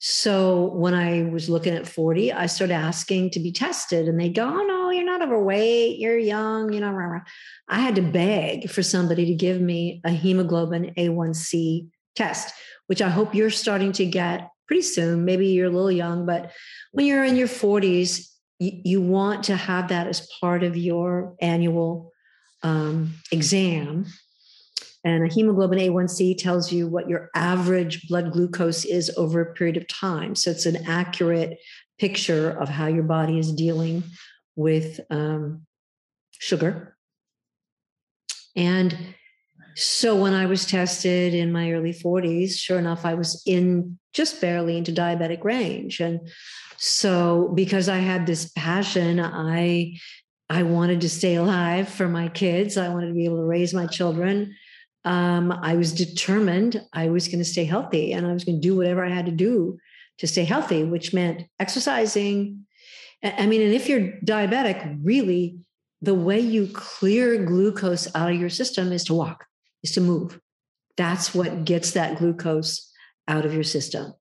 Speaker 4: So when I was looking at 40, I started asking to be tested, and they go, Oh, no, you're not overweight. You're young. You know, rah, rah." I had to beg for somebody to give me a hemoglobin A1C test, which I hope you're starting to get pretty soon. Maybe you're a little young, but when you're in your 40s, you, you want to have that as part of your annual um, exam. And a hemoglobin A1C tells you what your average blood glucose is over a period of time. So it's an accurate picture of how your body is dealing with um, sugar. And so when I was tested in my early 40s, sure enough, I was in just barely into diabetic range. And so because I had this passion, I I wanted to stay alive for my kids. I wanted to be able to raise my children. Um, I was determined I was going to stay healthy and I was going to do whatever I had to do to stay healthy, which meant exercising. I I mean, and if you're diabetic, really, the way you clear glucose out of your system is to walk, is to move. That's what gets that glucose out of your system.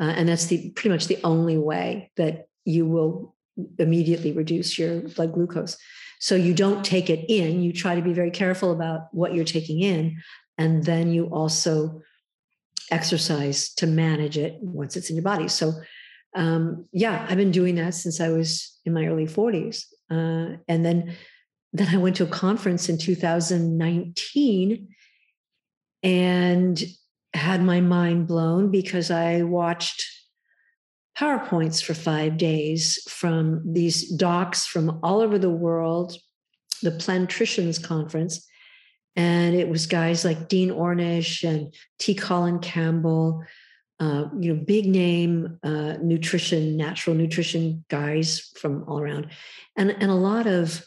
Speaker 4: Uh, and that's the pretty much the only way that you will immediately reduce your blood glucose. So you don't take it in, you try to be very careful about what you're taking in. And then you also exercise to manage it once it's in your body. So, um, yeah, I've been doing that since I was in my early 40s. Uh, and then, then I went to a conference in 2019 and had my mind blown because I watched PowerPoints for five days from these docs from all over the world, the Plantricians Conference. And it was guys like Dean Ornish and T. Colin Campbell, uh, you know, big name uh, nutrition, natural nutrition guys from all around, and and a lot of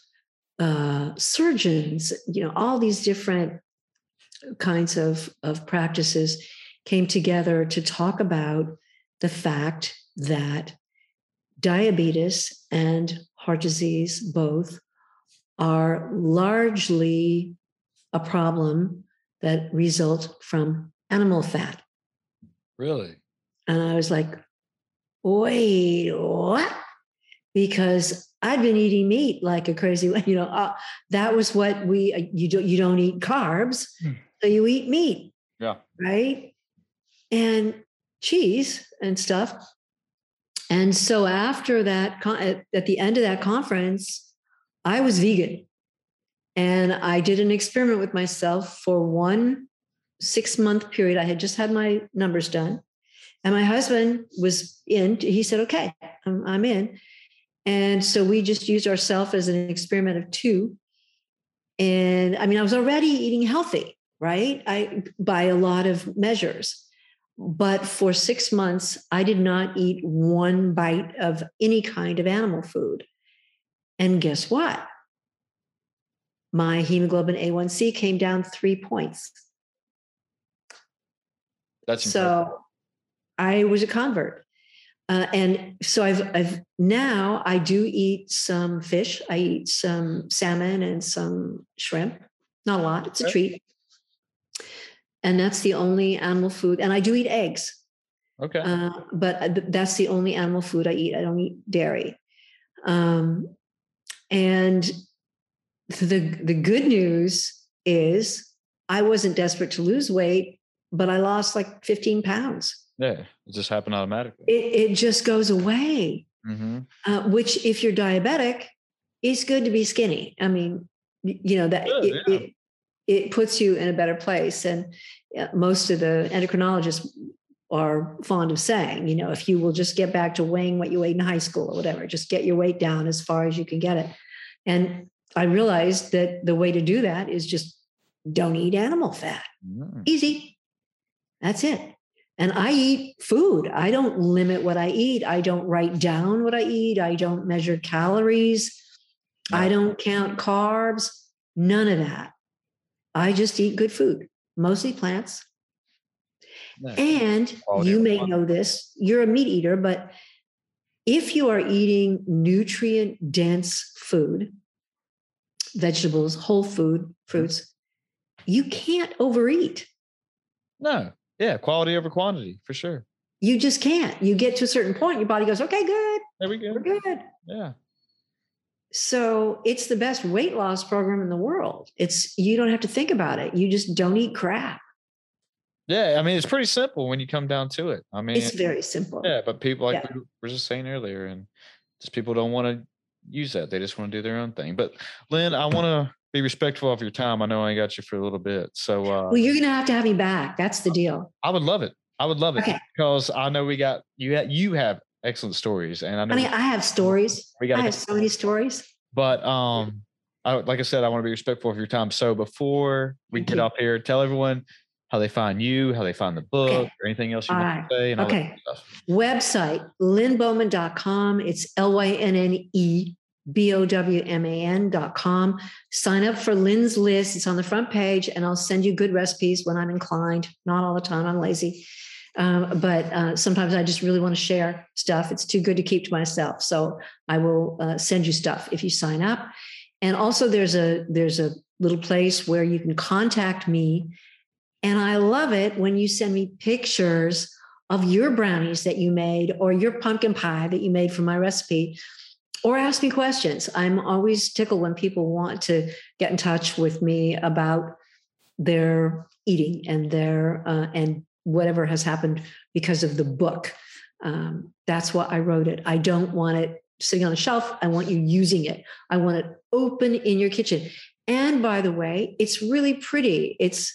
Speaker 4: uh, surgeons. You know, all these different kinds of of practices came together to talk about the fact that diabetes and heart disease both are largely a problem that result from animal fat.
Speaker 3: Really?
Speaker 4: And I was like, wait, what? Because I'd been eating meat like a crazy, <laughs> you know, uh, that was what we, uh, you don't, you don't eat carbs,
Speaker 3: Hmm.
Speaker 4: so you eat meat.
Speaker 3: Yeah.
Speaker 4: Right. And cheese and stuff. And so after that, at the end of that conference, I was vegan. And I did an experiment with myself for one six month period. I had just had my numbers done. And my husband was in. He said, okay, I'm, I'm in. And so we just used ourselves as an experiment of two. And I mean, I was already eating healthy, right? I by a lot of measures. But for six months, I did not eat one bite of any kind of animal food. And guess what? My hemoglobin A1C came down three points.
Speaker 3: That's impressive.
Speaker 4: So I was a convert. Uh, and so I've, I've now I do eat some fish. I eat some salmon and some shrimp. Not a lot. It's a treat. And that's the only animal food. And I do eat eggs,
Speaker 3: okay.
Speaker 4: uh, but that's the only animal food I eat. I don't eat dairy. Um, and the the good news is I wasn't desperate to lose weight, but I lost like 15 pounds.
Speaker 3: yeah. It just happened automatically.
Speaker 4: It, it just goes away.
Speaker 3: hmm
Speaker 4: Uh, which, if you're diabetic, it's good to be skinny. I mean, you know that
Speaker 3: Good,
Speaker 4: it,
Speaker 3: yeah.
Speaker 4: it, it puts you in a better place. And uh, most of the endocrinologists are fond of saying, you know, if you will just get back to weighing what you weighed in high school or whatever, just get your weight down as far as you can get it. And I realized that the way to do that is just don't eat animal fat.
Speaker 3: Mm.
Speaker 4: Easy. That's it. And I eat food. I don't limit what I eat. I don't write down what I eat. I don't measure calories. I don't count carbs. None of that. I just eat good food, mostly plants.
Speaker 3: Yeah.
Speaker 4: And
Speaker 3: Quality
Speaker 4: you may know this, you're a meat eater, but if you are eating nutrient dense food, vegetables, whole food, hmm. fruits, you can't overeat.
Speaker 3: No. Yeah. Quality over quantity for sure.
Speaker 4: You just can't. You get to a certain point, your body goes, okay, good,
Speaker 3: There we go.
Speaker 4: we're good.
Speaker 3: Yeah.
Speaker 4: So it's the best weight loss program in the world. It's you don't have to think about it. You just don't eat crap.
Speaker 3: Yeah. I mean, it's pretty simple when you come down to it. I mean,
Speaker 4: It's very simple.
Speaker 3: yeah, but people like
Speaker 4: Yeah.
Speaker 3: we were just saying earlier, and just people don't want to use that. They just want to do their own thing. But Lynne, I want to be respectful of your time. I know I got you for a little bit. So uh,
Speaker 4: Well, you're gonna have to have me back. That's the deal.
Speaker 3: I would love it. I would love it
Speaker 4: Okay.
Speaker 3: because I know we got you. Ha- you have excellent stories, and I know.
Speaker 4: I mean, I have stories.
Speaker 3: we
Speaker 4: I
Speaker 3: got.
Speaker 4: have so many stories.
Speaker 3: But um, I, like I said, I want to be respectful of your time. So before we
Speaker 4: Thank
Speaker 3: get
Speaker 4: you.
Speaker 3: off here, tell everyone how they find you, how they find the book,
Speaker 4: Okay.
Speaker 3: or anything else you
Speaker 4: All
Speaker 3: want
Speaker 4: right.
Speaker 3: to say. And all that
Speaker 4: Okay. Website lynnebowman.com. It's L Y N N E B O W M A N.com. Sign up for Lynne's list. It's on the front page, and I'll send you good recipes when I'm inclined. Not all the time. I'm lazy. Um, but uh, sometimes I just really want to share stuff. It's too good to keep to myself. So I will uh, send you stuff if you sign up. And also there's a there's a little place where you can contact me. And I love it when you send me pictures of your brownies that you made or your pumpkin pie that you made from my recipe or ask me questions. I'm always tickled when people want to get in touch with me about their eating and their uh, and whatever has happened because of the book. Um, that's why I wrote it. I don't want it sitting on a shelf. I want you using it. I want it open in your kitchen. And by the way, it's really pretty. It's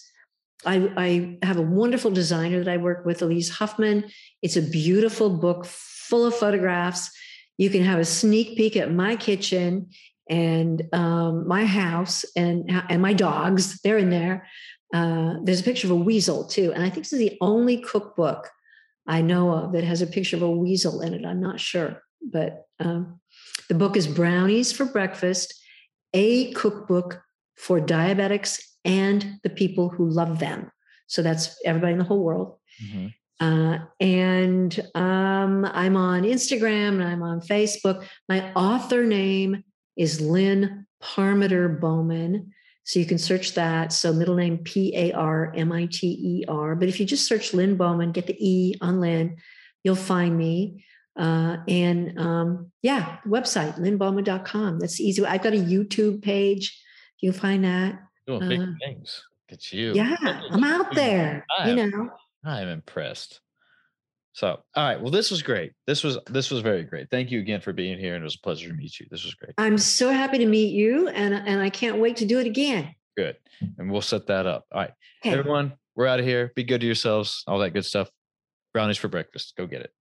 Speaker 4: I, I have a wonderful designer that I work with, Elise Huffman. It's a beautiful book full of photographs. You can have a sneak peek at my kitchen and um, my house and and my dogs. They're in there. Uh, there's a picture of a weasel too, and I think this is the only cookbook I know of that has a picture of a weasel in it. I'm not sure, but um, the book is Brownies for Breakfast, a cookbook for diabetics and the people who love them. So that's everybody in the whole world. Mm-hmm. Uh, and um, I'm on Instagram and I'm on Facebook. My author name is Lynne Parmiter Bowman. So you can search that. So middle name P A R M I T E R. But if you just search Lynne Bowman, get the E on Lynne, you'll find me. Uh, and um, yeah, website, lynnebowman.com. That's easy. I've got a YouTube page. You can find that.
Speaker 3: Doing big uh, things. Get you.
Speaker 4: Yeah, I'm out there. you know.
Speaker 3: I'm impressed. So, all right. Well, this was great. This was this was very great. Thank you again for being here, and it was a pleasure to meet you. This was great.
Speaker 4: I'm so happy to meet you, and and I can't wait to do it again.
Speaker 3: Good, and we'll set that up. All right, okay. everyone, we're out of here. Be good to yourselves. All that good stuff. Brownies for breakfast. Go get it.